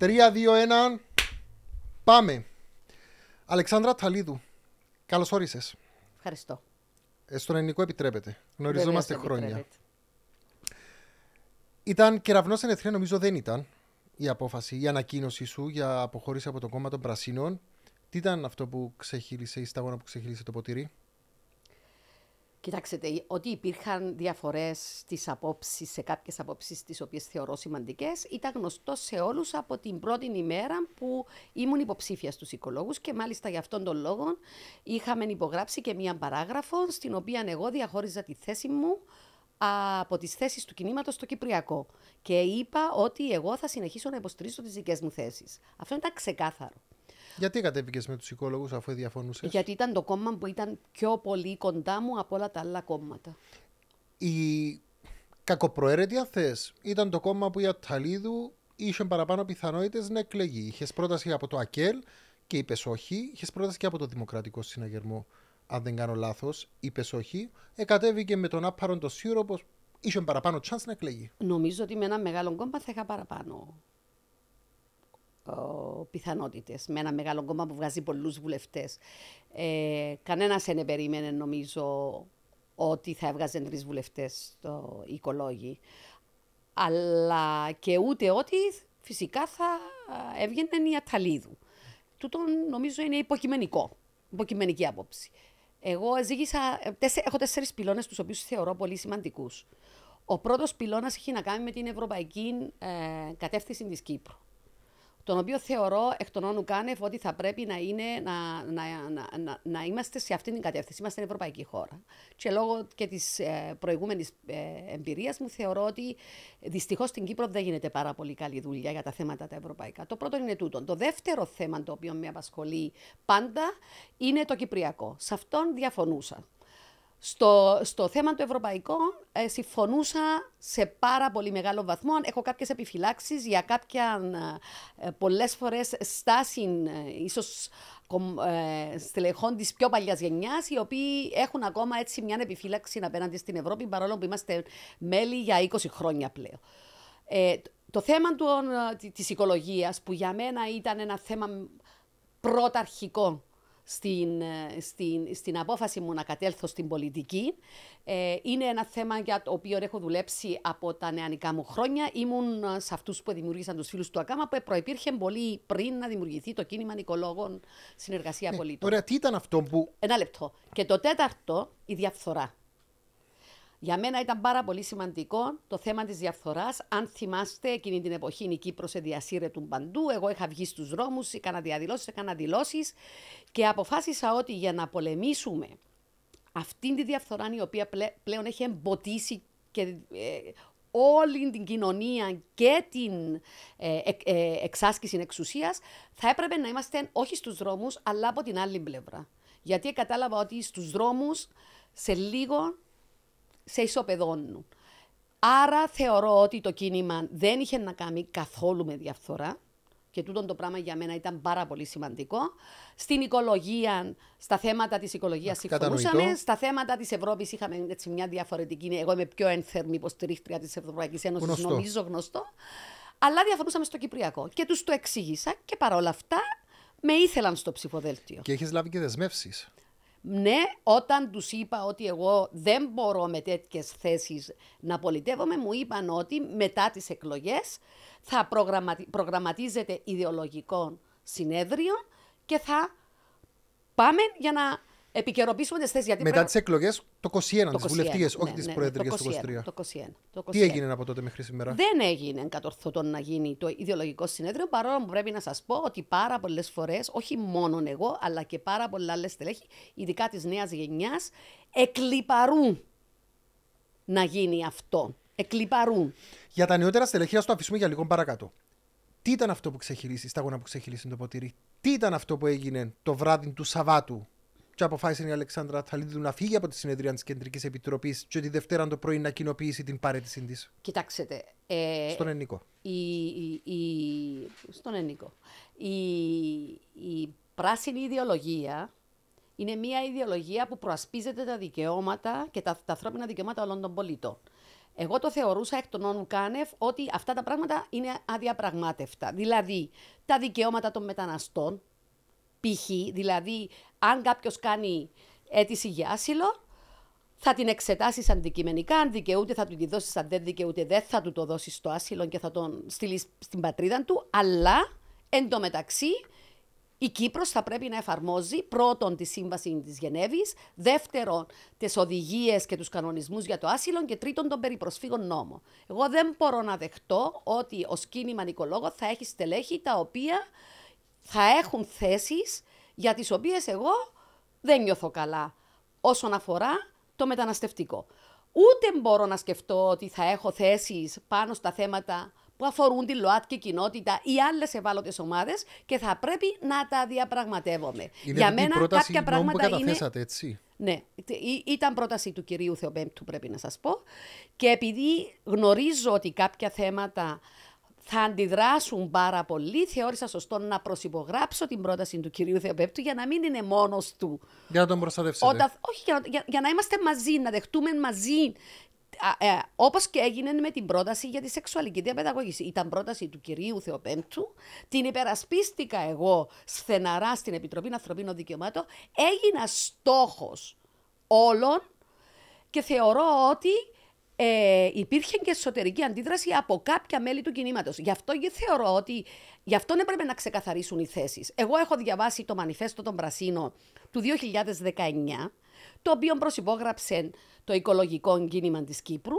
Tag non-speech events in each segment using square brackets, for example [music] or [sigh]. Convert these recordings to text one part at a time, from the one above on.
3-2-1. Πάμε. Αλεξάνδρα Ταλίδου. Καλώς όρισες. Ευχαριστώ. Ε, στον ελληνικό επιτρέπεται. Γνωριζόμαστε Βεβαίως χρόνια. επιτρέπεται. Ήταν κεραυνός εν νομίζω δεν ήταν η απόφαση, η ανακοίνωση σου για αποχώρηση από το κόμμα των Πρασίνων. Τι ήταν αυτό που ξεχύλισε, η σταγόνα που ξεχύλισε το ποτήρι; Κοιτάξτε, ότι υπήρχαν διαφορές στις απόψεις, σε κάποιες απόψεις τις οποίες θεωρώ σημαντικές, ήταν γνωστό σε όλους από την πρώτη ημέρα που ήμουν υποψήφια στους οικολόγους και μάλιστα για αυτόν τον λόγο είχαμε υπογράψει και μία παράγραφο στην οποία εγώ διαχώριζα τη θέση μου από τις θέσεις του κινήματος στο Κυπριακό. Και είπα ότι εγώ θα συνεχίσω να υποστηρίζω τις δικές μου θέσεις. Αυτό ήταν ξεκάθαρο. Γιατί κατέβηκες με τους οικόλογους αφού διαφωνούσες; Γιατί ήταν το κόμμα που ήταν πιο πολύ κοντά μου από όλα τα άλλα κόμματα. Η κακοπροαίρετη, αν θες, ήταν το κόμμα που η Αταλίδου είχε παραπάνω πιθανότητες να εκλεγεί. Είχες πρόταση από το ΑΚΕΛ και είπες όχι. Είχες πρόταση και από το Δημοκρατικό Συναγερμό, αν δεν κάνω λάθος. Είπες όχι. Εκατέβηκε με τον άπαρον το σίγουρο πω είχε παραπάνω chance να εκλεγεί. Νομίζω ότι με ένα μεγάλο κόμμα θα είχα παραπάνω πιθανότητες. Με ένα μεγάλο κόμμα που βγάζει πολλούς βουλευτές. Ε, Κανένας δεν περίμενε, νομίζω, ότι θα έβγαζε τρεις βουλευτές το οικολόγοι. Αλλά και ούτε ότι φυσικά θα α, έβγαινε η Αταλίδου. Τούτο νομίζω είναι υποκειμενικό. Υποκειμενική άποψη. Εγώ ζήγησα, ε, τέσσε- έχω τέσσερις πυλώνες τους οποίους θεωρώ πολύ σημαντικούς. Ο πρώτος πυλώνας έχει να κάνει με την ευρωπαϊκή ε, κατεύθυνση της Κύπρου τον οποίο θεωρώ εκ των όνου κάνευ ότι θα πρέπει να, είναι, να, να, να, να, να είμαστε σε αυτήν την κατεύθυνση. Είμαστε ευρωπαϊκή χώρα. Και λόγω και της ε, προηγούμενης ε, εμπειρίας μου, θεωρώ ότι δυστυχώς στην Κύπρο δεν γίνεται πάρα πολύ καλή δουλειά για τα θέματα τα ευρωπαϊκά. Το πρώτο είναι τούτο. Το δεύτερο θέμα το οποίο με απασχολεί πάντα είναι το κυπριακό. Σε αυτόν διαφωνούσα. Στο, στο θέμα του ευρωπαϊκού ε, συμφωνούσα σε πάρα πολύ μεγάλο βαθμό. Έχω κάποιες επιφυλάξεις για κάποια ε, πολλές φορές στάση ε, ίσως κομ- ε, στελεχών της πιο παλιάς γενιάς οι οποίοι έχουν ακόμα έτσι μια επιφύλαξη απέναντι στην Ευρώπη παρόλο που είμαστε μέλη για 20 χρόνια πλέον. Ε, το θέμα του, ε, της οικολογίας που για μένα ήταν ένα θέμα πρωταρχικό στην, ε, στην, στην απόφαση μου να κατέλθω στην πολιτική. Ε, είναι ένα θέμα για το οποίο έχω δουλέψει από τα νεανικά μου χρόνια. Ήμουν ε, σε αυτούς που δημιούργησαν τους φίλους του ΑΚΑΜΑ που προϋπήρχε πολύ πριν να δημιουργηθεί το κίνημα Νικολόγων Συνεργασία Πολίτων. Ωραία, τι ήταν αυτό που. Ένα λεπτό. Και το τέταρτο, η διαφθορά. Για μένα ήταν πάρα πολύ σημαντικό το θέμα της διαφθοράς. Αν θυμάστε, εκείνη την εποχή η Κύπρος διασύρετουν παντού. Εγώ είχα βγει στους δρόμους, έκανα διαδηλώσεις, έκανα δηλώσεις και αποφάσισα ότι για να πολεμήσουμε αυτήν τη διαφθορά η οποία πλέ- πλέον έχει εμποτίσει και ε, όλη την κοινωνία και την ε, εκ- ε, εξάσκηση εξουσίας, θα έπρεπε να είμαστε όχι στους δρόμους, αλλά από την άλλη πλευρά. Γιατί κατάλαβα ότι στους δρόμους σε λίγο σε ισοπεδώνουν. Άρα θεωρώ ότι το κίνημα δεν είχε να κάνει καθόλου με διαφθορά και τούτο το πράγμα για μένα ήταν πάρα πολύ σημαντικό. Στην οικολογία, στα θέματα της οικολογίας Κατανοητό. συμφωνούσαμε, στα θέματα της Ευρώπης είχαμε έτσι μια διαφορετική, εγώ είμαι πιο ένθερμη υποστηρίχτρια της Ευρωπαϊκής Ένωσης, Γνωστό. νομίζω γνωστό, αλλά διαφορούσαμε στο Κυπριακό και τους το εξήγησα και παρόλα αυτά με ήθελαν στο ψηφοδέλτιο. Και έχεις λάβει και δεσμεύσεις. Ναι, όταν τους είπα ότι εγώ δεν μπορώ με τέτοιες θέσεις να πολιτεύομαι, μου είπαν ότι μετά τις εκλογές θα προγραμματι... προγραμματίζεται ιδεολογικό συνέδριο και θα πάμε για να επικαιροποιήσουμε τις θέσεις. Μετά τις εκλογές το 21, το τις 21, βουλευτικές, όχι ναι, τις ναι, προεδρικέ το του 21, 23. Το 21, το 21. Τι έγινε από τότε μέχρι σήμερα; Δεν έγινε κατορθωτό να γίνει το ιδεολογικό συνέδριο, παρόλο που πρέπει να σας πω ότι πάρα πολλές φορές, όχι μόνο εγώ, αλλά και πάρα πολλά άλλε στελέχη, ειδικά της νέας γενιάς, εκλυπαρούν να γίνει αυτό. Εκλυπαρούν. Για τα νεότερα στελεχεία, το αφήσουμε για λίγο παρακάτω. Τι ήταν αυτό που ξεχειρίσει, σταγόνα που ξεχειρίσει το ποτήρι; Τι ήταν αυτό που έγινε το βράδυ του Σαββάτου; Και αποφάσισε η Αλεξάνδρα Θαλίδου να φύγει από τη συνεδρία της Κεντρικής Επιτροπής και τη Δευτέρα το πρωί να κοινοποιήσει την παρέτησή της Κοιτάξτε. Ε, στον Ενικό. η, η, η- στον Ενίκο. Η, η πράσινη ιδεολογία είναι μια ιδεολογία που προασπίζεται τα δικαιώματα και τα, τα ανθρώπινα δικαιώματα όλων των πολιτών. Εγώ το θεωρούσα εκ των όνου κάνευ ότι αυτά τα πράγματα είναι αδιαπραγμάτευτα. Δηλαδή, τα δικαιώματα των μεταναστών, π.χ. δηλαδή, αν κάποιος κάνει αίτηση για άσυλο, θα την εξετάσεις αντικειμενικά. Αν δικαιούται, θα του τη δώσεις. Αν δεν δικαιούται, δεν θα του το δώσεις στο άσυλο και θα τον στείλεις στην πατρίδα του. Αλλά εντωμεταξύ η Κύπρος θα πρέπει να εφαρμόζει πρώτον τη Σύμβαση της Γενέβης, δεύτερον τις οδηγίες και τους κανονισμούς για το άσυλο και τρίτον τον περιπροσφύγων νόμο. Εγώ δεν μπορώ να δεχτώ ότι ο κίνημα Νικολόγο θα έχει στελέχη τα οποία θα έχουν θέσεις για τις οποίες εγώ δεν νιώθω καλά όσον αφορά το μεταναστευτικό. Ούτε μπορώ να σκεφτώ ότι θα έχω θέσεις πάνω στα θέματα που αφορούν τη ΛΟΑΤΚΙ κοινότητα ή άλλες ευάλωτες ομάδες και θα πρέπει να τα διαπραγματεύομαι. Είναι Για η μένα πρόταση κάποια νόμου που πράγματα είναι. καταθέσατε, έτσι. Ναι, Ή- ήταν πρόταση του κυρίου Θεοπέμπτου, πρέπει να σας πω. Και επειδή γνωρίζω ότι κάποια θέματα θα αντιδράσουν πάρα πολύ, θεώρησα σωστό να προσυπογράψω την πρόταση του κυρίου Θεοπέμπτου για να μην είναι μόνος του. Για να τον προστατεύσετε. Όταν, όχι, για, να- για, για να είμαστε μαζί, να δεχτούμε μαζί. Α, ε, όπως και έγινε με την πρόταση για τη σεξουαλική διαπαιδαγώγηση. Ήταν πρόταση του κυρίου Θεοπέμπτου, την υπερασπίστηκα εγώ στεναρά στην Επιτροπή Ανθρωπίνων Δικαιωμάτων, έγινα στόχος όλων και θεωρώ ότι ε, υπήρχε και εσωτερική αντίδραση από κάποια μέλη του κινήματος. Γι' αυτό και θεωρώ ότι γι' αυτό έπρεπε να ξεκαθαρίσουν οι θέσεις. Εγώ έχω διαβάσει το μανιφέστο των Πρασίνων του 2019, το οποίο προσυπόγραψε το οικολογικό κίνημα της Κύπρου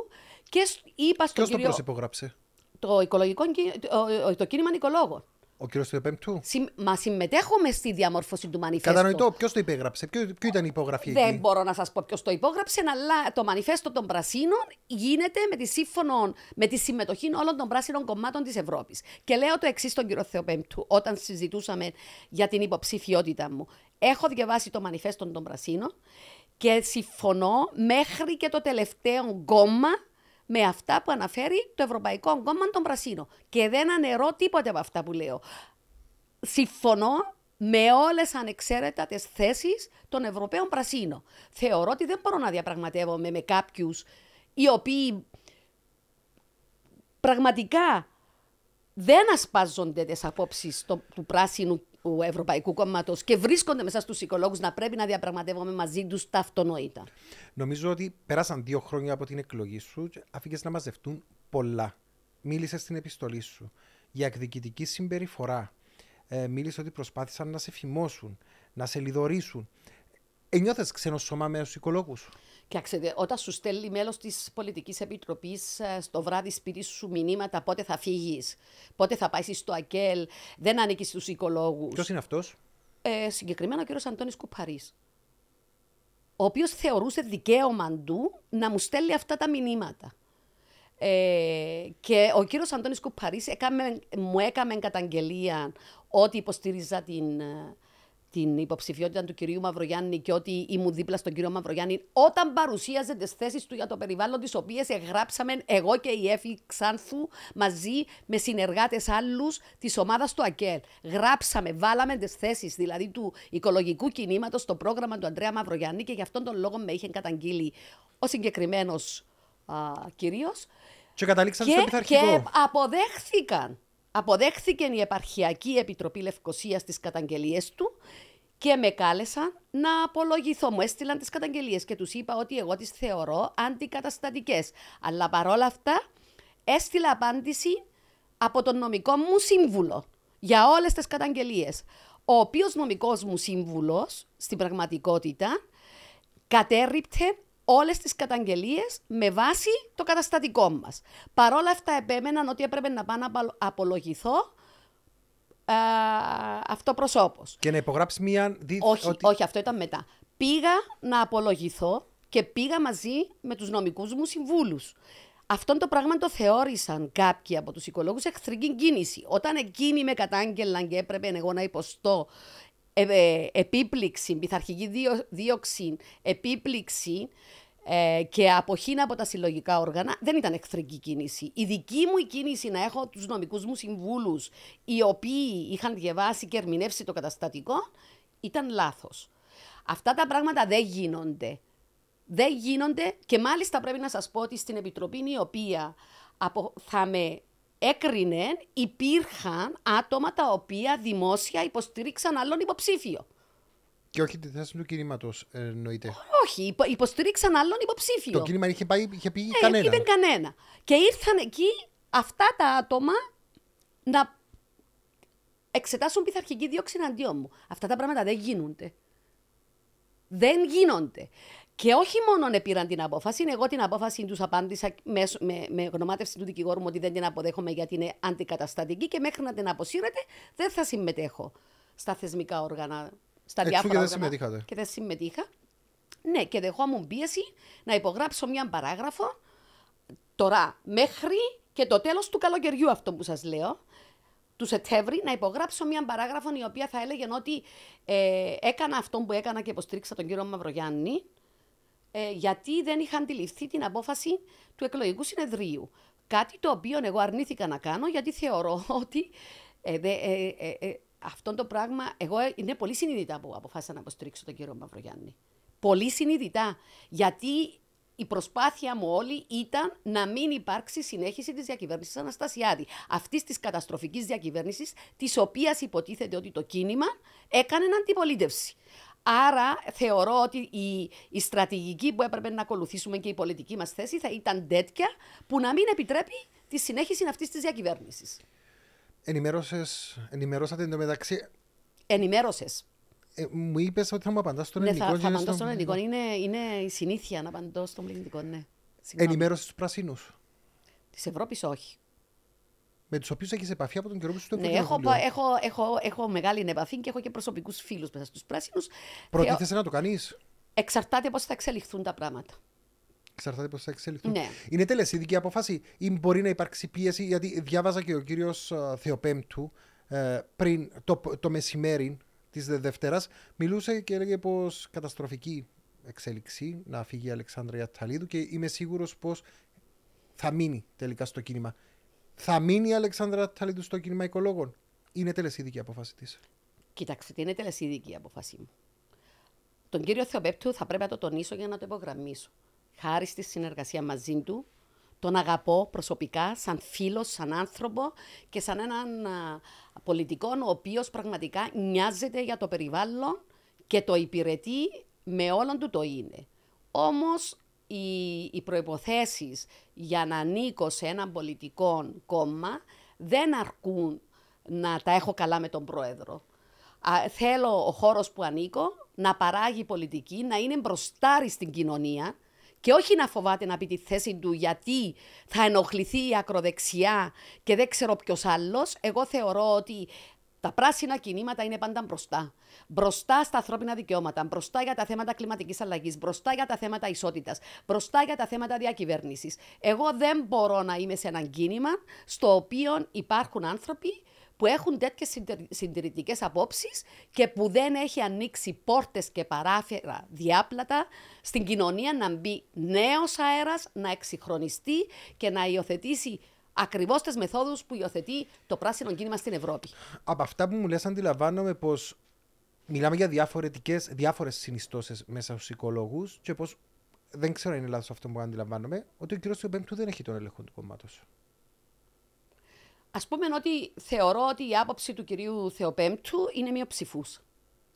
και σ- είπα στον Ποιος τον κύριο. προσυπογράψε, Το, οικολογικό, κι- το, το κίνημα Νικολόγων. Ο κύριος του Επέμπτου. Συμ- μα συμμετέχουμε στη διαμόρφωση του μανιφέστου. Κατανοητό, ποιος το υπέγραψε, ποιο, ποιο ήταν η υπογραφή Δεν εκεί; μπορώ να σας πω ποιος το υπόγραψε, αλλά το μανιφέστο των Πρασίνων γίνεται με τη, σύμφωνο, με τη συμμετοχή όλων των πράσινων κομμάτων της Ευρώπης. Και λέω το εξής στον κύριο Θεοπέμπτου, όταν συζητούσαμε για την υποψηφιότητα μου. Έχω διαβάσει το μανιφέστο των Πρασίνων και συμφωνώ μέχρι και το τελευταίο κόμμα με αυτά που αναφέρει το Ευρωπαϊκό Κόμμα των Πρασίνων. Και δεν αναιρώ τίποτε από αυτά που λέω συμφωνώ με όλες ανεξαίρετα τις θέσεις των Ευρωπαίων Πρασίνων. Θεωρώ ότι δεν μπορώ να διαπραγματεύομαι με κάποιους οι οποίοι πραγματικά δεν ασπάζονται τις απόψεις το- του πράσινου του Ευρωπαϊκού Κόμματος και βρίσκονται μέσα στους οικολόγους να πρέπει να διαπραγματεύομαι μαζί τους τα αυτονόητα. Νομίζω ότι πέρασαν δύο χρόνια από την εκλογή σου και αφήκες να μαζευτούν πολλά. Μίλησες στην επιστολή σου για εκδικητική συμπεριφορά. Ε, μίλησες ότι προσπάθησαν να σε φημώσουν, να σε λιδωρήσουν. Ενιώθες ξένο σώμα με τους οικολόγους σου; Κοιτάξτε, όταν σου στέλνει μέλος της Πολιτικής Επιτροπής στο βράδυ σπίτι σου μηνύματα πότε θα φύγεις, πότε θα πάεις στο ΑΚΕΛ, δεν ανήκεις στους οικολόγους. Ποιος είναι αυτός; Ε, συγκεκριμένα ο κύριος Αντώνης Κουπαρής. Ο οποίος θεωρούσε δικαίωμα του να μου στέλνει αυτά τα μηνύματα. Ε, και ο κύριος Αντώνης Κουπαρής έκαμε, μου έκαμε καταγγελία ότι υποστήριζα την, ε, την υποψηφιότητα του κυρίου Μαυρογιάννη και ότι ήμουν δίπλα στον κύριο Μαυρογιάννη όταν παρουσίαζε τις θέσεις του για το περιβάλλον τις οποίες εγγράψαμε εγώ και η Εφη Ξάνθου μαζί με συνεργάτες άλλους της ομάδας του ΑΚΕΛ. Γράψαμε, βάλαμε τις θέσεις δηλαδή του οικολογικού κινήματος στο πρόγραμμα του Αντρέα Μαυρογιάννη και γι' αυτόν τον λόγο με είχε καταγγείλει ο συγκεκριμένος κυρίως Και καταλήξαν στο και, πειθαρχικό. και αποδέχθηκαν. Αποδέχθηκε η Επαρχιακή Επιτροπή Λευκοσίας τις καταγγελίες του και με κάλεσαν να απολογηθώ. Μου έστειλαν τις καταγγελίες και τους είπα ότι εγώ τις θεωρώ αντικαταστατικές. Αλλά παρόλα αυτά έστειλα απάντηση από τον νομικό μου σύμβουλο για όλες τις καταγγελίες. Ο οποίος νομικός μου σύμβουλος, στην πραγματικότητα, κατέρριπτε όλες τις καταγγελίες με βάση το καταστατικό μας. Παρόλα αυτά επέμεναν ότι έπρεπε να πάω να απα- απολογηθώ ε, αυτοπροσώπως. Και να υπογράψει μία. δι- Όχι, ότι- όχι, αυτό ήταν μετά. Πήγα να απολογηθώ και πήγα μαζί με τους νομικούς μου συμβούλους. Αυτό το πράγμα το θεώρησαν κάποιοι από τους οικολόγους εχθρική κίνηση. Όταν εκείνοι με κατάγγελαν και έπρεπε εγώ να υποστώ ε, ε, επίπληξη, πειθαρχική δίω- δίωξη, επίπληξη ε, και αποχή από τα συλλογικά όργανα, δεν ήταν εχθρική κίνηση. Η δική μου η κίνηση να έχω τους νομικούς μου συμβούλους, οι οποίοι είχαν διαβάσει και ερμηνεύσει το καταστατικό, ήταν λάθος. Αυτά τα πράγματα δεν γίνονται Δεν γίνονται και μάλιστα πρέπει να σας πω ότι στην Επιτροπή η οποία απο, θα με έκρινε υπήρχαν άτομα τα οποία δημόσια υποστήριξαν άλλον υποψήφιο. Και όχι τη θέση του κινήματος, εννοείται. Όχι, υπο, υποστήριξαν άλλον υποψήφιο. Το κίνημα είχε, πάει, είχε πει ε, κανένα. Είπε κανένα. Και ήρθαν εκεί αυτά τα άτομα να εξετάσουν πειθαρχική δίωξη εναντίον μου. Αυτά τα πράγματα δεν γίνονται. Δεν γίνονται. Και όχι μόνο πήραν την απόφαση, εγώ την απόφαση τους απάντησα με, με, με γνωμάτευση του δικηγόρου μου ότι δεν την αποδέχομαι γιατί είναι αντικαταστατική και μέχρι να την αποσύρετε δεν θα συμμετέχω στα θεσμικά όργανα, στα Εξού διάφορα και δεν όργανα. συμμετείχατε. Και δεν συμμετείχα. Ναι, και δεχόμουν πίεση να υπογράψω μια παράγραφο τώρα μέχρι και το τέλος του καλοκαιριού αυτό που σας λέω του Σεπτέμβρη να υπογράψω μια παράγραφο η οποία θα έλεγε ότι ε, έκανα αυτό που έκανα και υποστήριξα τον κύριο Μαυρογιάννη ε, γιατί δεν είχα αντιληφθεί την απόφαση του εκλογικού συνεδρίου. Κάτι το οποίο εγώ αρνήθηκα να κάνω γιατί θεωρώ [laughs] ότι ε, δε, ε, ε, ε, αυτό το πράγμα, εγώ ε, είναι πολύ συνειδητά που αποφάσισα να υποστηρίξω τον κύριο Μαυρογιάννη. Πολύ συνειδητά. Γιατί η προσπάθεια μου όλη ήταν να μην υπάρξει συνέχιση της διακυβέρνησης Αναστασιάδη. Αυτής της καταστροφικής διακυβέρνησης, της οποίας υποτίθεται ότι το κίνημα έκανε αντιπολίτευση. Άρα θεωρώ ότι η, η στρατηγική που έπρεπε να ακολουθήσουμε και η πολιτική μας θέση θα ήταν τέτοια που να μην επιτρέπει τη συνέχιση αυτής της διακυβέρνησης. Ενημερώσατε εντωμεταξύ. Ενημέρωσες. Ε, μου είπες ότι θα μου απαντάς στον Ναι, ελληνικό. θα, και θα είναι απαντώ στον- στον ελληνικό. Είναι, είναι η συνήθεια να απαντώ στον ελληνικό, ναι. Ενημέρωσες τους πρασίνους. Της Ευρώπης όχι. Με τους οποίους έχεις επαφή από τον καιρό που είσαι στο Ναι, έχω, Ευρωκοινοβούλιο. έχω, έχω, έχω μεγάλη επαφή και έχω και προσωπικούς φίλους μέσα στους πράσινους. Προτίθεσαι να το κάνεις; Εξαρτάται πώς θα εξελιχθούν τα πράγματα. Εξαρτάται πώς θα εξελιχθούν. Ναι. Είναι τελεσίδικη απόφαση ή μπορεί να υπάρξει πίεση, γιατί διάβαζα και ο κύριος Θεοπέμπτου ε, πριν το, το μεσημέρι της Δευτέρας μιλούσε και έλεγε πως καταστροφική εξέλιξη να φύγει η Αλεξάνδρα Αταλίδου και είμαι σίγουρος πως θα μείνει τελικά στο κίνημα. Θα μείνει η Αλεξάνδρα Αταλίδου στο κίνημα οικολόγων; Είναι τελεσίδικη η απόφαση της. Κοιτάξτε, είναι τελεσίδικη η απόφασή μου. Τον κύριο Θεοπέπτου θα πρέπει να το τονίσω για να το υπογραμμίσω. Χάρη στη συνεργασία μαζί του, τον αγαπώ προσωπικά, σαν φίλος, σαν άνθρωπο και σαν έναν α, πολιτικό ο οποίος πραγματικά νοιάζεται για το περιβάλλον και το υπηρετεί με όλον του το είναι. Όμως οι, οι προϋποθέσεις για να ανήκω σε ένα πολιτικό κόμμα δεν αρκούν να τα έχω καλά με τον πρόεδρο. Α, θέλω ο χώρος που ανήκω να παράγει πολιτική, να είναι μπροστάρι στην κοινωνία και όχι να φοβάται να πει τη θέση του γιατί θα ενοχληθεί η ακροδεξιά και δεν ξέρω ποιος άλλος. Εγώ θεωρώ ότι τα πράσινα κινήματα είναι πάντα μπροστά. Μπροστά στα ανθρώπινα δικαιώματα, μπροστά για τα θέματα κλιματικής αλλαγής, μπροστά για τα θέματα ισότητας, μπροστά για τα θέματα διακυβέρνησης. Εγώ δεν μπορώ να είμαι σε έναν κίνημα στο οποίο υπάρχουν άνθρωποι που έχουν τέτοιες συντηρητικές απόψεις και που δεν έχει ανοίξει πόρτες και παράφερα διάπλατα στην κοινωνία να μπει νέος αέρας, να εξυγχρονιστεί και να υιοθετήσει ακριβώς τις μεθόδους που υιοθετεί το πράσινο κίνημα στην Ευρώπη. Από αυτά που μου λες αντιλαμβάνομαι πως μιλάμε για διαφορετικές, διάφορες συνιστώσεις μέσα στους οικολόγους και πως δεν ξέρω αν είναι λάθος αυτό που αντιλαμβάνομαι, ότι ο κύριος Θεοπέμπτου δεν έχει τον έλεγχο του κομμάτους. Ας πούμε ότι θεωρώ ότι η άποψη του κυρίου Θεοπέμπτου είναι μειοψηφούς.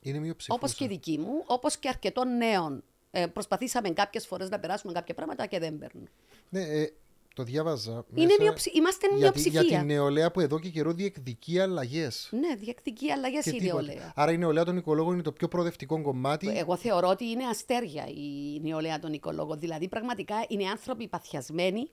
Είναι μειοψηφούσα. Όπως και η δική μου, όπως και αρκετών νέων. Ε, προσπαθήσαμε κάποιες φορές να περάσουμε κάποια πράγματα και δεν παίρνουν. Ναι, ε, το διάβαζα. Είναι μέσα μειοψη... Είμαστε για, τη- μειοψηφία. για την νεολαία που εδώ και καιρό διεκδικεί αλλαγές. Ναι, διεκτική αλλαγές η νεολαία. Άρα η νεολαία των οικολόγων είναι το πιο προοδευτικό κομμάτι. Εγώ θεωρώ ότι είναι αστέρια η νεολαία των οικολόγων. Δηλαδή, πραγματικά είναι άνθρωποι παθιασμένοι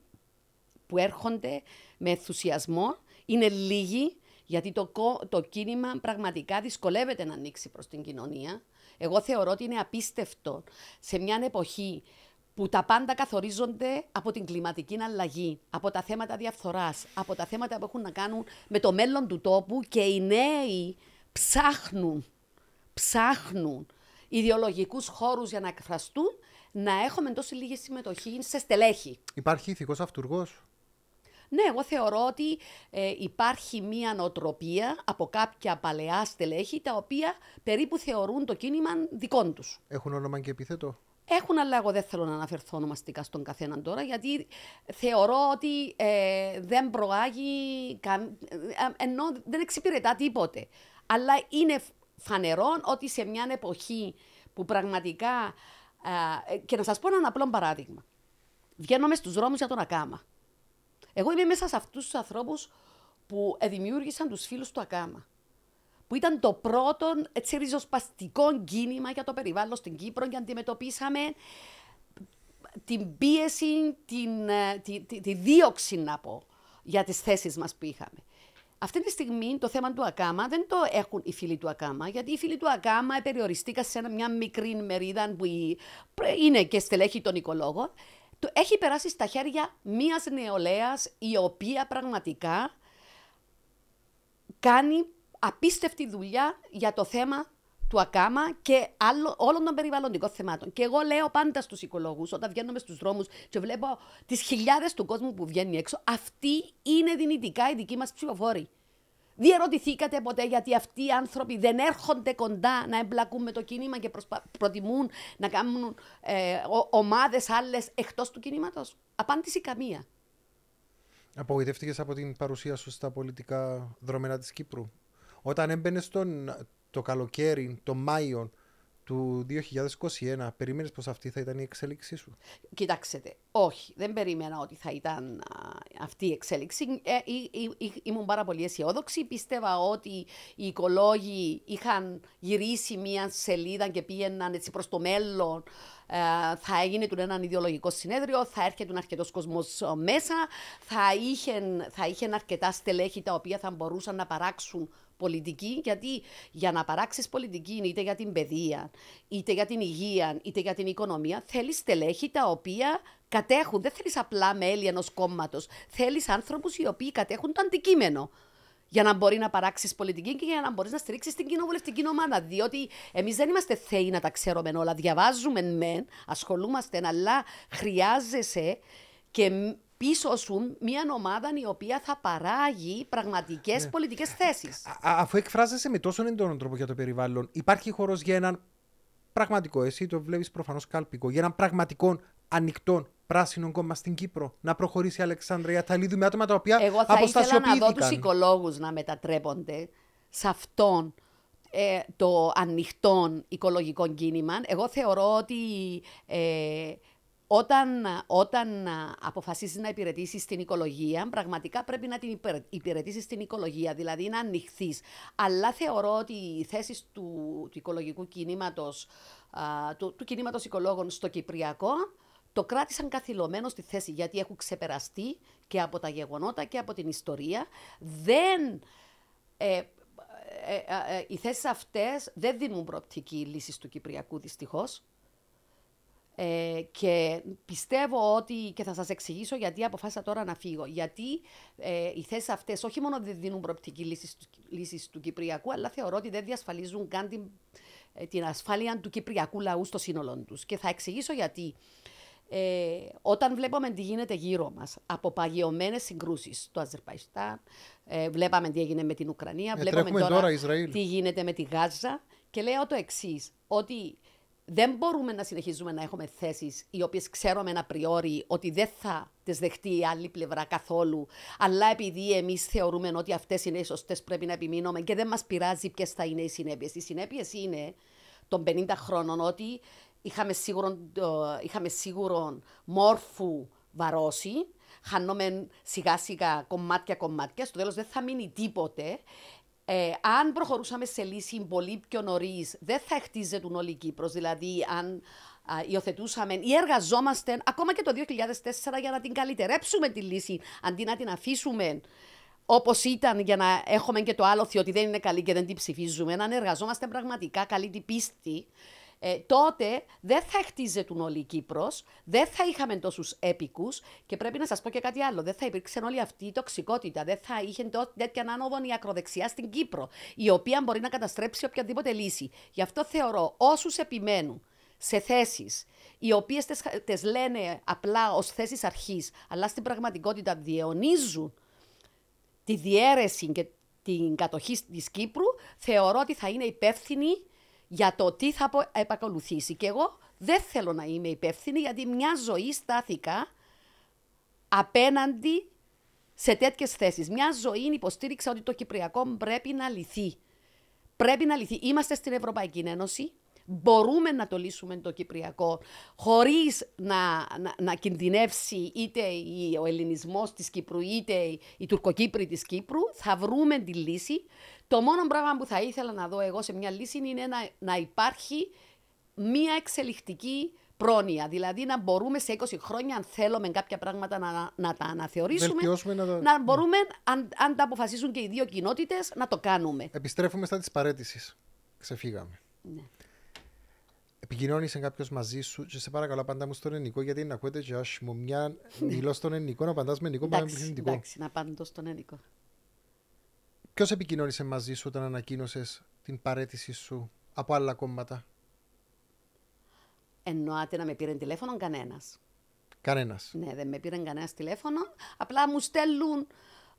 που έρχονται με ενθουσιασμό. Είναι λίγοι, γιατί το, κο- το κίνημα πραγματικά δυσκολεύεται να ανοίξει προς την κοινωνία. Εγώ θεωρώ ότι είναι απίστευτο σε μια εποχή που τα πάντα καθορίζονται από την κλιματική αλλαγή, από τα θέματα διαφθοράς, από τα θέματα που έχουν να κάνουν με το μέλλον του τόπου και οι νέοι ψάχνουν, ψάχνουν ιδεολογικούς χώρους για να εκφραστούν, να έχουμε τόσο λίγη συμμετοχή σε στελέχη. Υπάρχει ηθικός αυτούργος; Ναι, εγώ θεωρώ ότι ε, υπάρχει μία νοοτροπία από κάποια παλαιά στελέχη τα οποία περίπου θεωρούν το κίνημα δικών τους. Έχουν όνομα και επίθετο. Έχουν, αλλά εγώ δεν θέλω να αναφερθώ ονομαστικά στον καθέναν τώρα, γιατί θεωρώ ότι ε, δεν προάγει, κα... Ε, ενώ δεν εξυπηρετά τίποτε. Αλλά είναι φανερό ότι σε μια εποχή που πραγματικά. Ε, και να σας πω ένα απλό παράδειγμα. Βγαίνουμε στους δρόμους για τον Ακάμα. Εγώ είμαι μέσα σε αυτούς τους ανθρώπους που δημιούργησαν τους φίλους του Ακάμα που ήταν το πρώτο έτσι, ριζοσπαστικό κίνημα για το περιβάλλον στην Κύπρο και αντιμετωπίσαμε την πίεση, την, ε, τη, τη, τη δίωξη να πω, για τις θέσεις μας που είχαμε. Αυτή τη στιγμή το θέμα του ΑΚΑΜΑ δεν το έχουν οι φίλοι του ΑΚΑΜΑ, γιατί οι φίλοι του ΑΚΑΜΑ περιοριστήκαν σε μια μικρή μερίδα που είναι και στελέχη των οικολόγων. Το έχει περάσει στα χέρια μιας νεολαίας η οποία πραγματικά κάνει απίστευτη δουλειά για το θέμα του ΑΚΑΜΑ και άλλο, όλων των περιβαλλοντικών θεμάτων. Και εγώ λέω πάντα στους οικολόγου, όταν βγαίνουμε στους δρόμους και βλέπω τις χιλιάδες του κόσμου που βγαίνει έξω, αυτοί είναι δυνητικά οι δικοί μας ψηφοφόροι. Διερωτηθήκατε ποτέ γιατί αυτοί οι άνθρωποι δεν έρχονται κοντά να εμπλακούν με το κίνημα και προσπα... προτιμούν να κάνουν ε, ομάδες άλλες εκτός του κινήματος; Απάντηση καμία. Απογοητεύτηκες από την παρουσία σου στα πολιτικά δρομένα της Κύπρου; Όταν έμπαινε στον το καλοκαίρι, το Μάιο του 2021, περίμενες πως αυτή θα ήταν η εξέλιξή σου; Κοιτάξτε, όχι, δεν περίμενα ότι θα ήταν αυτή η εξέλιξη. Ε, ήμουν πάρα πολύ αισιόδοξη. Πίστευα ότι οι οικολόγοι είχαν γυρίσει μια σελίδα και πήγαιναν έτσι προς το μέλλον. Ε, θα έγινε του έναν ιδεολογικό συνέδριο, θα έρχεται αρκετός κόσμος μέσα, θα είχαν, θα είχαν αρκετά στελέχη τα οποία θα μπορούσαν να παράξουν πολιτική, γιατί για να παράξεις πολιτική, είτε για την παιδεία, είτε για την υγεία, είτε για την οικονομία, θέλεις στελέχη τα οποία κατέχουν. Δεν θέλεις απλά μέλη ενό κόμματος. Θέλεις άνθρωπους οι οποίοι κατέχουν το αντικείμενο για να μπορεί να παράξεις πολιτική και για να μπορείς να στηρίξεις την κοινοβουλευτική ομάδα. Διότι εμείς δεν είμαστε θεοί να τα ξέρουμε όλα. Διαβάζουμε μεν, ασχολούμαστε, αλλά χρειάζεσαι και πίσω σου μια ομάδα η οποία θα παράγει πραγματικές ναι. πολιτικές θέσεις. Αφού εκφράζεσαι με τόσο έντονο τρόπο για το περιβάλλον, υπάρχει χώρος για έναν πραγματικό, εσύ το βλέπεις προφανώς κάλπικο, για έναν πραγματικό ανοιχτό πράσινο κόμμα στην Κύπρο. Να προχωρήσει η Αλεξάνδρα Ιαταλίδου με άτομα τα οποία Εγώ θα ήθελα να δω τους οικολόγους να μετατρέπονται σε αυτόν ε, το ανοιχτό οικολογικό κίνημα. Εγώ θεωρώ ότι ε, όταν, όταν αποφασίσεις να υπηρετήσεις την οικολογία, πραγματικά πρέπει να την υπηρετήσεις στην οικολογία, δηλαδή να ανοιχθείς. Αλλά θεωρώ ότι οι θέσεις του, του οικολογικού κινήματος, του, του κινήματος οικολόγων στο Κυπριακό, το κράτησαν καθυλωμένο στη θέση γιατί έχουν ξεπεραστεί και από τα γεγονότα και από την ιστορία. Δεν. Ε, ε, ε, ε οι θέσεις αυτές δεν δίνουν προοπτική λύσης του Κυπριακού δυστυχώς. Ε, και πιστεύω ότι, και θα σας εξηγήσω γιατί αποφάσισα τώρα να φύγω, γιατί ε, οι θέσεις αυτές όχι μόνο δεν δίνουν προοπτική λύσης του Κυπριακού, αλλά θεωρώ ότι δεν διασφαλίζουν καν την, ε, την ασφάλεια του Κυπριακού λαού στο σύνολο τους. Και θα εξηγήσω γιατί. Ε, όταν βλέπουμε τι γίνεται γύρω μας από παγιωμένες συγκρούσεις στο Αζερπαϊστάν, ε, βλέπαμε τι έγινε με την Ουκρανία, ε, βλέπουμε τώρα, τι γίνεται με τη Γάζα και λέω το εξής ότι δεν μπορούμε να συνεχίζουμε να έχουμε θέσεις οι οποίες ξέρουμε ένα πριόρι ότι δεν θα τις δεχτεί η άλλη πλευρά καθόλου. Αλλά επειδή εμείς θεωρούμε ότι αυτές είναι οι σωστές, πρέπει να επιμείνουμε και δεν μας πειράζει ποιες θα είναι οι συνέπειες. Οι συνέπειες είναι των 50 χρόνων ότι είχαμε σίγουρο, είχαμε σίγουρο μόρφου βαρώσει, χάνουμε σιγά σιγά κομμάτια κομμάτια, στο τέλος δεν θα μείνει τίποτε. Ε, αν προχωρούσαμε σε λύση πολύ πιο νωρίς, δεν θα χτίζεται όλη η Κύπρος. Δηλαδή, αν α, υιοθετούσαμε ή εργαζόμαστε ακόμα και το 2004 για να την καλυτερέψουμε τη λύση, αντί να την αφήσουμε όπως ήταν για να έχουμε και το άλοθη ότι δεν είναι καλή και δεν την ψηφίζουμε, αν εργαζόμαστε πραγματικά καλή την πίστη, ε, τότε δεν θα χτίζεται όλη η Κύπρος, δεν θα είχαμε τόσους έπικους και πρέπει να σας πω και κάτι άλλο. Δεν θα υπήρξε όλη αυτή η τοξικότητα, δεν θα είχε τέτοια άνοδο η ακροδεξιά στην Κύπρο, η οποία μπορεί να καταστρέψει οποιαδήποτε λύση. Γι' αυτό θεωρώ όσους επιμένουν σε θέσεις οι οποίες τι λένε απλά ως θέσεις αρχής, αλλά στην πραγματικότητα διαιωνίζουν τη διαίρεση και την κατοχή της Κύπρου, θεωρώ ότι θα είναι υπεύθυνοι για το τι θα επακολουθήσει. Και εγώ Δεν θέλω να είμαι υπεύθυνη γιατί μια ζωή στάθηκα απέναντι σε τέτοιες θέσεις. Μια ζωή υποστήριξα ότι το Κυπριακό πρέπει να λυθεί. Πρέπει να λυθεί. Είμαστε στην Ευρωπαϊκή Ένωση. Μπορούμε να το λύσουμε το Κυπριακό χωρίς να, να, να, κινδυνεύσει είτε ο ελληνισμός της Κύπρου είτε η Τουρκοκύπρη της Κύπρου. Θα βρούμε τη λύση. Το μόνο πράγμα που θα ήθελα να δω εγώ σε μια λύση είναι να, να υπάρχει μια εξελικτική πρόνοια. Δηλαδή να μπορούμε σε 20 χρόνια, αν θέλουμε κάποια πράγματα να, να τα αναθεωρήσουμε, να, το... να μπορούμε, αν, αν τα αποφασίσουν και οι δύο κοινότητες, να το κάνουμε. Επιστρέφουμε στα της παρέτησης. Ξεφύγαμε. Ναι. Επικοινώνησε κάποιος μαζί σου και σε παρακαλώ πάντα μου στον ελληνικό γιατί να ακούετε και άσχημο. Μια μιλώ στον ελληνικό να απαντάς με ελληνικό πάμε με πληθυντικό. Εντάξει, να απαντώ στον ελληνικό. Ποιος επικοινώνησε μαζί σου όταν ανακοίνωσες την παρέτηση σου από άλλα κόμματα; Εννοάται να με πήρε τηλέφωνο κανένας. Κανένας. Ναι, δεν με πήρε κανένας τηλέφωνο. Απλά μου στέλνουν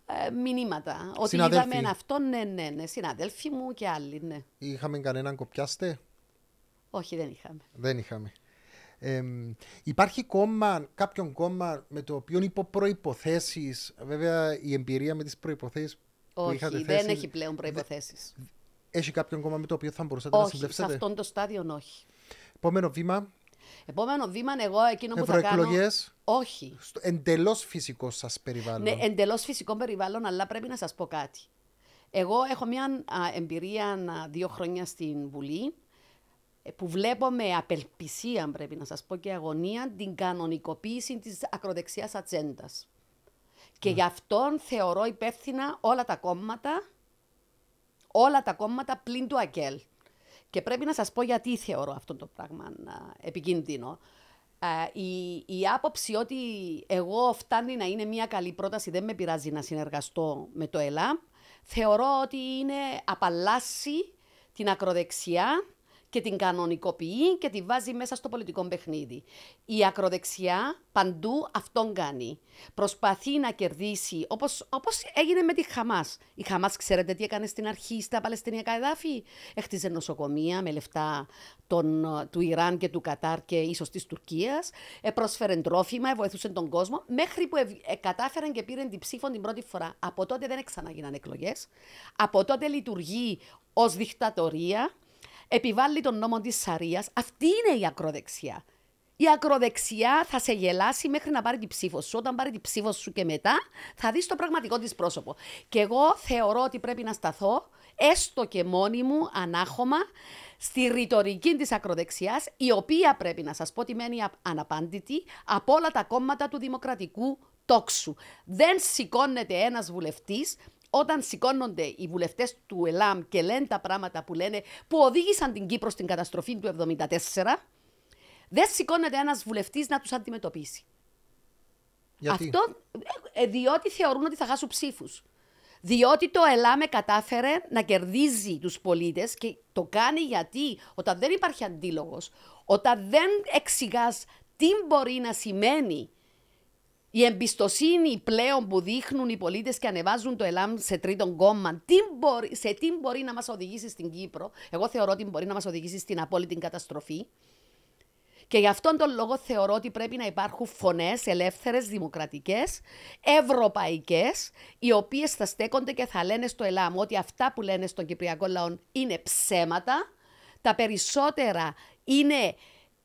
ε, μηνύματα. Ότι είδαμε αυτό, ναι, ναι, ναι. Συναδέλφοι μου και άλλοι, ναι. Είχαμε κανέναν κοπιάστε; Όχι, δεν είχαμε. Δεν είχαμε. Ε, υπάρχει κόμμα, κάποιον κόμμα με το οποίο υπό προποθέσει, βέβαια η εμπειρία με τις προποθέσει που είχατε θέσει. δεν έχει πλέον προποθέσει. Έχει κάποιον κόμμα με το οποίο θα μπορούσατε όχι, να συμπλέψετε; Σε αυτόν το στάδιο όχι. Επόμενο βήμα. Επόμενο βήμα, εγώ εκείνο που θα κάνω. Όχι. Εντελώς φυσικό σας περιβάλλον. Ναι, εντελώς φυσικό περιβάλλον, αλλά πρέπει να σας πω κάτι. Εγώ έχω μια εμπειρία δύο χρόνια στην Βουλή ε, που βλέπω με απελπισία, πρέπει να σας πω και αγωνία, την κανονικοποίηση της ακροδεξιάς ατζέντας. Και ναι. γι' αυτόν θεωρώ υπεύθυνα όλα τα κόμματα, όλα τα κόμματα πλην του ΑΚΕΛ. Και πρέπει να σας πω γιατί θεωρώ αυτό το πράγμα επικίνδυνο. η, η άποψη ότι εγώ φτάνει να είναι μια καλή πρόταση, δεν με πειράζει να συνεργαστώ με το ΕΛΑΜ, θεωρώ ότι είναι απαλλάσσει την ακροδεξιά και την κανονικοποιεί και τη βάζει μέσα στο πολιτικό παιχνίδι. Η ακροδεξιά παντού αυτόν κάνει. Προσπαθεί να κερδίσει, όπως, όπως έγινε με τη Χαμάς. Η Χαμάς, ξέρετε τι έκανε στην αρχή στα Παλαιστινιακά εδάφη; Έχτιζε νοσοκομεία με λεφτά των, του Ιράν και του Κατάρ και ίσως της Τουρκίας. Ε, πρόσφερε τρόφιμα, βοηθούσε τον κόσμο, μέχρι που ε, κατάφεραν και πήραν την ψήφο την πρώτη φορά. Από τότε δεν ξαναγίναν εκλογές. Από τότε λειτουργεί ως δικτατορία επιβάλλει τον νόμο της Σαρίας. Αυτή είναι η ακροδεξιά. Η ακροδεξιά θα σε γελάσει μέχρι να πάρει την ψήφο σου. Όταν πάρει την ψήφο σου και μετά, θα δεις το πραγματικό της πρόσωπο. Και εγώ θεωρώ ότι πρέπει να σταθώ, έστω και μόνη μου, ανάχωμα, στη ρητορική της ακροδεξιάς, η οποία πρέπει να σας πω ότι μένει αναπάντητη από όλα τα κόμματα του δημοκρατικού τόξου. Δεν σηκώνεται ένας βουλευτής όταν σηκώνονται οι βουλευτές του ΕΛΑΜ και λένε τα πράγματα που λένε, που οδήγησαν την Κύπρο στην καταστροφή του 1974, δεν σηκώνεται ένας βουλευτής να τους αντιμετωπίσει. Γιατί; Αυτό ε, διότι θεωρούν ότι θα χάσουν ψήφους. Διότι το ΕΛΑΜ κατάφερε να κερδίζει τους πολίτες και το κάνει γιατί όταν δεν υπάρχει αντίλογος, όταν δεν εξηγάς τι μπορεί να σημαίνει η εμπιστοσύνη πλέον που δείχνουν οι πολίτες και ανεβάζουν το ΕΛΑΜ σε τρίτον κόμμα, τι μπορεί, σε τι μπορεί να μας οδηγήσει στην Κύπρο, εγώ θεωρώ ότι μπορεί να μας οδηγήσει στην απόλυτη καταστροφή. Και γι' αυτόν τον λόγο θεωρώ ότι πρέπει να υπάρχουν φωνές ελεύθερες, δημοκρατικές, ευρωπαϊκές, οι οποίες θα στέκονται και θα λένε στο ΕΛΑΜ ότι αυτά που λένε στον Κυπριακό λαό είναι ψέματα. Τα περισσότερα είναι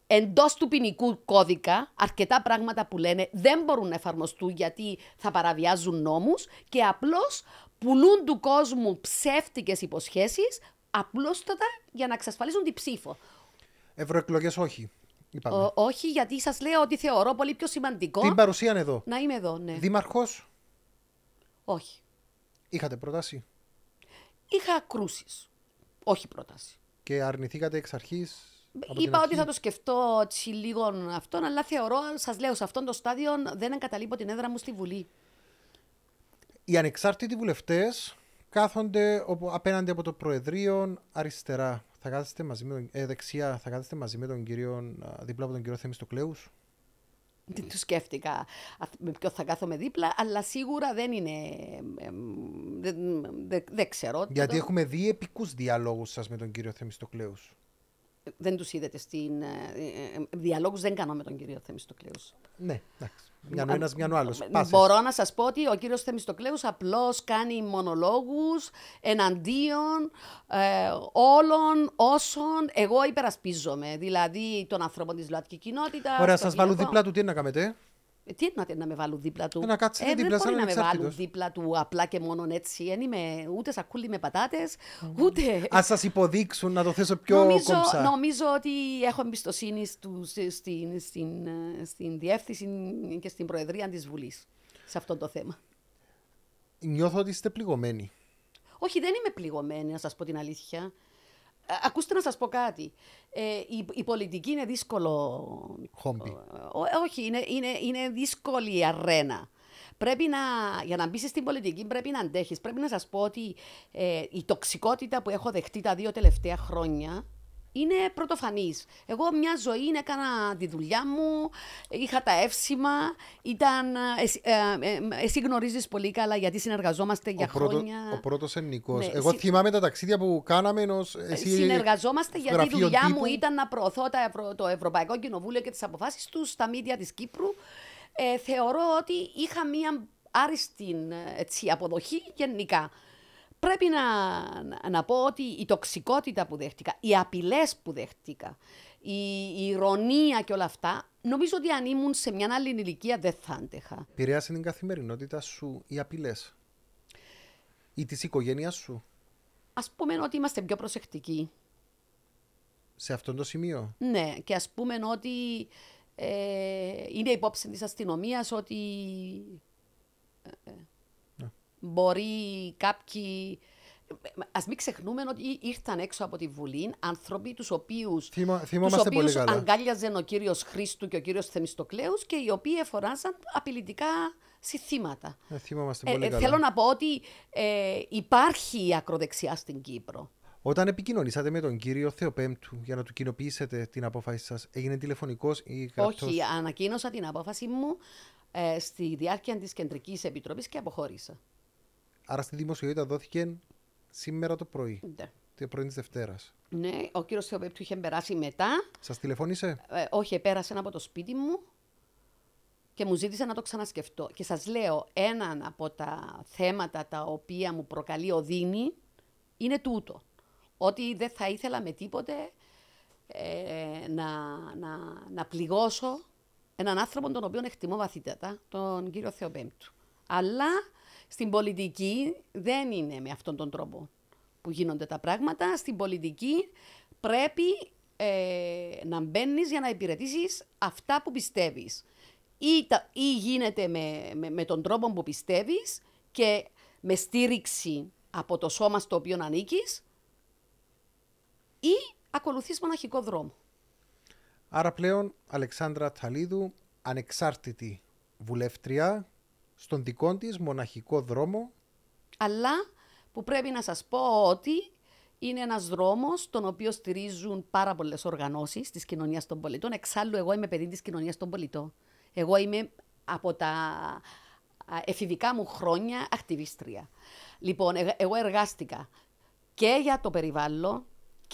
εντός του ποινικού κώδικα αρκετά πράγματα που λένε δεν μπορούν να εφαρμοστούν γιατί θα παραβιάζουν νόμους και απλώς πουλούν του κόσμου ψεύτικες υποσχέσεις απλούστατα για να εξασφαλίσουν την ψήφο. Ευρωεκλογές όχι. Ο, όχι, γιατί σας λέω ότι θεωρώ πολύ πιο σημαντικό. Την παρουσία είναι εδώ. Να είμαι εδώ, ναι. Δήμαρχος; Όχι. Είχατε πρόταση; Είχα κρούσεις. Όχι πρόταση. Και αρνηθήκατε εξ αρχής; Είπα ότι θα το σκεφτώ έτσι λίγο αυτόν, αλλά θεωρώ, σας λέω, σε αυτόν το στάδιο δεν εγκαταλείπω την έδρα μου στη Βουλή. Οι ανεξάρτητοι βουλευτές κάθονται απέναντι από το Προεδρείο αριστερά. Θα κάθεστε μαζί με τον, ε, δεξιά, θα κάθεστε μαζί με τον κύριο, δίπλα από τον κύριο Θεμιστοκλέου. Δεν το σκέφτηκα με ποιο θα κάθομαι δίπλα, αλλά σίγουρα δεν είναι. Δεν, δεν, δεν ξέρω. Γιατί έχουμε δει επικούς διαλόγους σας με τον κύριο Θεμιστοκλέου. Δεν τους είδατε στην... Ε, ε, ε, διαλόγους δεν κάνω με τον κύριο Θεμιστοκλέους. Ναι, εντάξει. Μια ο ένας, μια ο άλλος. Μπορώ να σας πω ότι ο κύριος Θεμιστοκλέους απλώς κάνει μονολόγους εναντίον ε, όλων όσων εγώ υπερασπίζομαι. Δηλαδή των ανθρώπων της ΛΟΑΤΚΙ κοινότητας. Ωραία, σας βάλω δίπλα του τι να κάνετε; Ε, τι εννοείται να με βάλουν δίπλα του; Ε, να κάτσετε ε, δίπλα, δεν μπορεί να με βάλουν δίπλα του απλά και μόνο έτσι. Δεν είμαι ούτε σακούλι με πατάτες, ούτε. Α σας υποδείξουν να το θέσω πιο νομίζω, κομψά. Νομίζω ότι έχω εμπιστοσύνη στου, στην, στην, στην, στην διεύθυνση και στην Προεδρία της Βουλής σε αυτό το θέμα. Νιώθω ότι είστε πληγωμένοι. Όχι, δεν είμαι πληγωμένη, να σας πω την αλήθεια. Ε, ακούστε να σας πω κάτι. Ε, η, η, πολιτική είναι δύσκολο... Χόμπι. Ε, όχι, είναι, είναι, είναι δύσκολη η αρένα. Πρέπει να, για να μπεις στην πολιτική πρέπει να αντέχεις. Πρέπει να σας πω ότι ε, η τοξικότητα που έχω δεχτεί τα δύο τελευταία χρόνια είναι πρωτοφανής. Εγώ μια ζωή έκανα τη δουλειά μου, είχα τα εύσημα, ήταν, εσύ, ε, ε, εσύ γνωρίζεις πολύ καλά γιατί συνεργαζόμαστε για πρώτο, χρόνια. Ο πρώτος ενικός. Ναι, Εγώ συ... θυμάμαι τα ταξίδια που κάναμε ενός... Εσύ συνεργαζόμαστε γιατί η δουλειά τύπου. μου ήταν να προωθώ το Ευρωπαϊκό Κοινοβούλιο και τις αποφάσεις τους στα μίδια της Κύπρου. Ε, θεωρώ ότι είχα μία άριστη έτσι, αποδοχή γενικά πρέπει να, να, πω ότι η τοξικότητα που δέχτηκα, οι απειλές που δέχτηκα, η, η ηρωνία και όλα αυτά, νομίζω ότι αν ήμουν σε μια άλλη ηλικία δεν θα άντεχα. Επηρέασε την καθημερινότητα σου οι απειλές; Ή της οικογένεια σου; Α πούμε ότι είμαστε πιο προσεκτικοί. Σε αυτό το σημείο; Ναι, και ας πούμε ότι ε, είναι υπόψη της αστυνομίας ότι. Ε, ε Μπορεί κάποιοι. Α μην ξεχνούμε ότι ήρθαν έξω από τη Βουλή άνθρωποι τους οποίου οποίους αγκάλιαζε ο κύριος Χρήστου και ο κύριος Θεμιστοκλέους και οι οποίοι εφοράζαν απειλητικά συστήματα. Ε, πολύ ε, Θέλω να πω ότι ε, υπάρχει η ακροδεξιά στην Κύπρο. Όταν επικοινωνήσατε με τον κύριο Θεοπέμπτου για να του κοινοποιήσετε την απόφαση σας, έγινε τηλεφωνικός ή γραπτός; Όχι, ανακοίνωσα την απόφαση μου ε, στη διάρκεια της Κεντρικής Επιτροπής και αποχώρησα. Άρα στη δημοσιότητα δόθηκε σήμερα το πρωί. Ναι. Το πρωί της Δευτέρας. Ναι, ο κύριος Θεοπέπτου είχε περάσει μετά. Σας τηλεφώνησε; Ε, όχι, πέρασε από το σπίτι μου και μου ζήτησε να το ξανασκεφτώ. Και σας λέω, έναν από τα θέματα τα οποία μου προκαλεί οδύνη είναι τούτο. Ότι δεν θα ήθελα με τίποτε ε, να, να, να πληγώσω έναν άνθρωπο τον οποίο εκτιμώ βαθύτατα, τον κύριο Θεοπέμπτου. Αλλά στην πολιτική δεν είναι με αυτόν τον τρόπο που γίνονται τα πράγματα. Στην πολιτική πρέπει ε, να μπαίνεις για να υπηρετήσεις αυτά που πιστεύεις. Ή, ή γίνεται με, με, τον τρόπο που πιστεύεις και με στήριξη από το σώμα στο οποίο ανήκεις, ή ακολουθείς μοναχικό δρόμο. Άρα πλέον Αλεξάνδρα Ταλίδου, ανεξάρτητη βουλεύτρια, στον δικό της μοναχικό δρόμο. Αλλά που πρέπει να σας πω ότι είναι ένας δρόμος τον οποίο στηρίζουν πάρα πολλές οργανώσεις της κοινωνίας των πολιτών. Εξάλλου εγώ είμαι παιδί της κοινωνίας των πολιτών. Εγώ είμαι από τα εφηβικά μου χρόνια ακτιβίστρια. Λοιπόν, εγώ εργάστηκα και για το περιβάλλον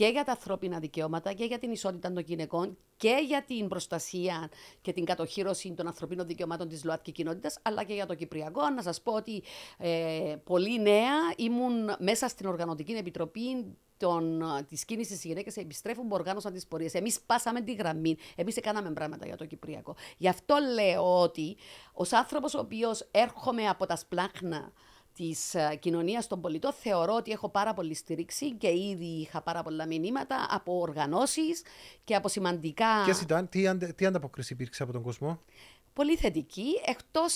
και για τα ανθρώπινα δικαιώματα και για την ισότητα των γυναικών και για την προστασία και την κατοχήρωση των ανθρωπίνων δικαιωμάτων της ΛΟΑΤΚΙ κοινότητας, αλλά και για το Κυπριακό. Να σας πω ότι ε, πολύ νέα ήμουν μέσα στην Οργανωτική Επιτροπή της κίνησης τη γυναίκες επιστρέφουν που οργάνωσαν τις πορείες. Εμείς πάσαμε τη γραμμή. Εμείς έκαναμε πράγματα για το Κυπριακό. Γι' αυτό λέω ότι ως άνθρωπος ο οποίος έρχομαι από τα σπλάχνα της ε, κοινωνίας των πολιτών, θεωρώ ότι έχω πάρα πολύ στήριξη και ήδη είχα πάρα πολλά μηνύματα από οργανώσεις και από σημαντικά. Ποιε ήταν, τι, αντε, τι ανταποκρίση υπήρξε από τον κόσμο, Πολύ θετική, εκτός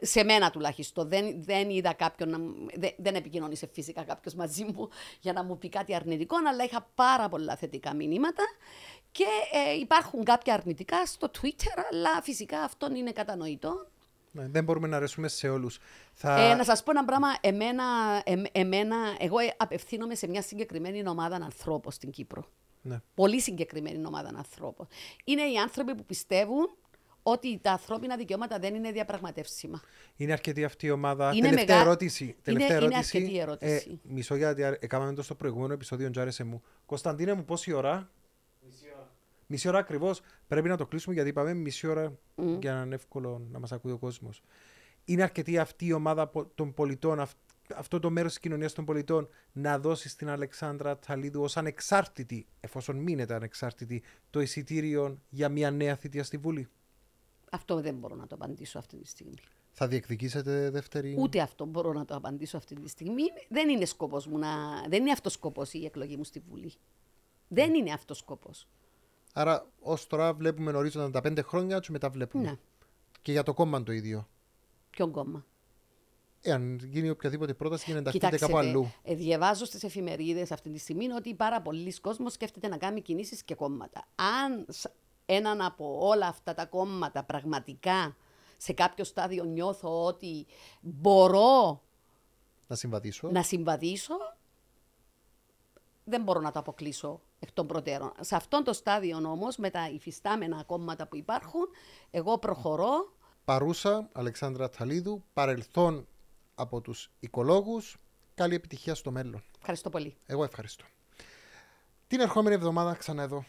σε μένα τουλάχιστον. Δεν, δεν είδα κάποιον, να, δεν, δεν επικοινωνήσε φυσικά κάποιος μαζί μου για να μου πει κάτι αρνητικό, αλλά είχα πάρα πολλά θετικά μηνύματα και ε, υπάρχουν κάποια αρνητικά στο Twitter, αλλά φυσικά αυτό είναι κατανοητό. Ναι, δεν μπορούμε να αρέσουμε σε όλους. Θα... Ε, να σας πω ένα πράγμα. Εμένα, εμένα, εγώ απευθύνομαι σε μια συγκεκριμένη ομάδα ανθρώπων στην Κύπρο. Ναι. Πολύ συγκεκριμένη ομάδα ανθρώπων. Είναι οι άνθρωποι που πιστεύουν ότι τα ανθρώπινα δικαιώματα δεν είναι διαπραγματεύσιμα. Είναι αρκετή αυτή η ομάδα. Είναι τελευταία μεγα- ερώτηση. Είναι- τελευταία είναι ερώτηση. αρκετή ερώτηση. Ε, μισό γιατί α- έκαναμε το στο προηγούμενο επεισόδιο, τζάρεσε μου. Κωνσταντίνε μου, πόση ώρα; Μισή ώρα ακριβώς. Πρέπει να το κλείσουμε γιατί είπαμε μισή ώρα για να είναι εύκολο να μας ακούει ο κόσμος. Είναι αρκετή αυτή η ομάδα πο- των πολιτών, αυ- αυτό το μέρος της κοινωνίας των πολιτών, να δώσει στην Αλεξάνδρα Ταλίδου ως ανεξάρτητη, εφόσον μείνεται ανεξάρτητη, το εισιτήριο για μια νέα θητεία στη Βουλή; Αυτό δεν μπορώ να το απαντήσω αυτή τη στιγμή. Θα διεκδικήσετε δεύτερη; Ούτε αυτό μπορώ να το απαντήσω αυτή τη στιγμή. Δεν είναι σκοπός μου να... Δεν είναι αυτός σκοπός η εκλογή μου στη Βουλή. Δεν είναι αυτός σκοπός. Άρα, ως τώρα βλέπουμε ορίζοντα τα πέντε χρόνια και μετά βλέπουμε. Ναι. Και Και για το κόμμα το ίδιο. Ποιο κόμμα; Εάν γίνει οποιαδήποτε πρόταση για να ενταχθείτε κάπου Κοιτάξτε, αλλού. ε, διαβάζω στις εφημερίδες αυτή τη στιγμή ότι πάρα πολλοί κόσμος σκέφτεται να κάνει κινήσεις και κόμματα. Αν σ- έναν από όλα αυτά τα κόμματα πραγματικά σε κάποιο στάδιο νιώθω ότι μπορώ Να συμβαδίσω. να συμβαδίσω, δεν μπορώ να το αποκλείσω εκ των προτέρων. Σε αυτόν το στάδιο όμως, με τα υφιστάμενα κόμματα που υπάρχουν, εγώ προχωρώ Παρούσα, Αλεξάνδρα Ταλίδου, παρελθόν από τους οικολόγους. Καλή επιτυχία στο μέλλον. Ευχαριστώ πολύ. Εγώ ευχαριστώ. Την ερχόμενη εβδομάδα ξανά εδώ.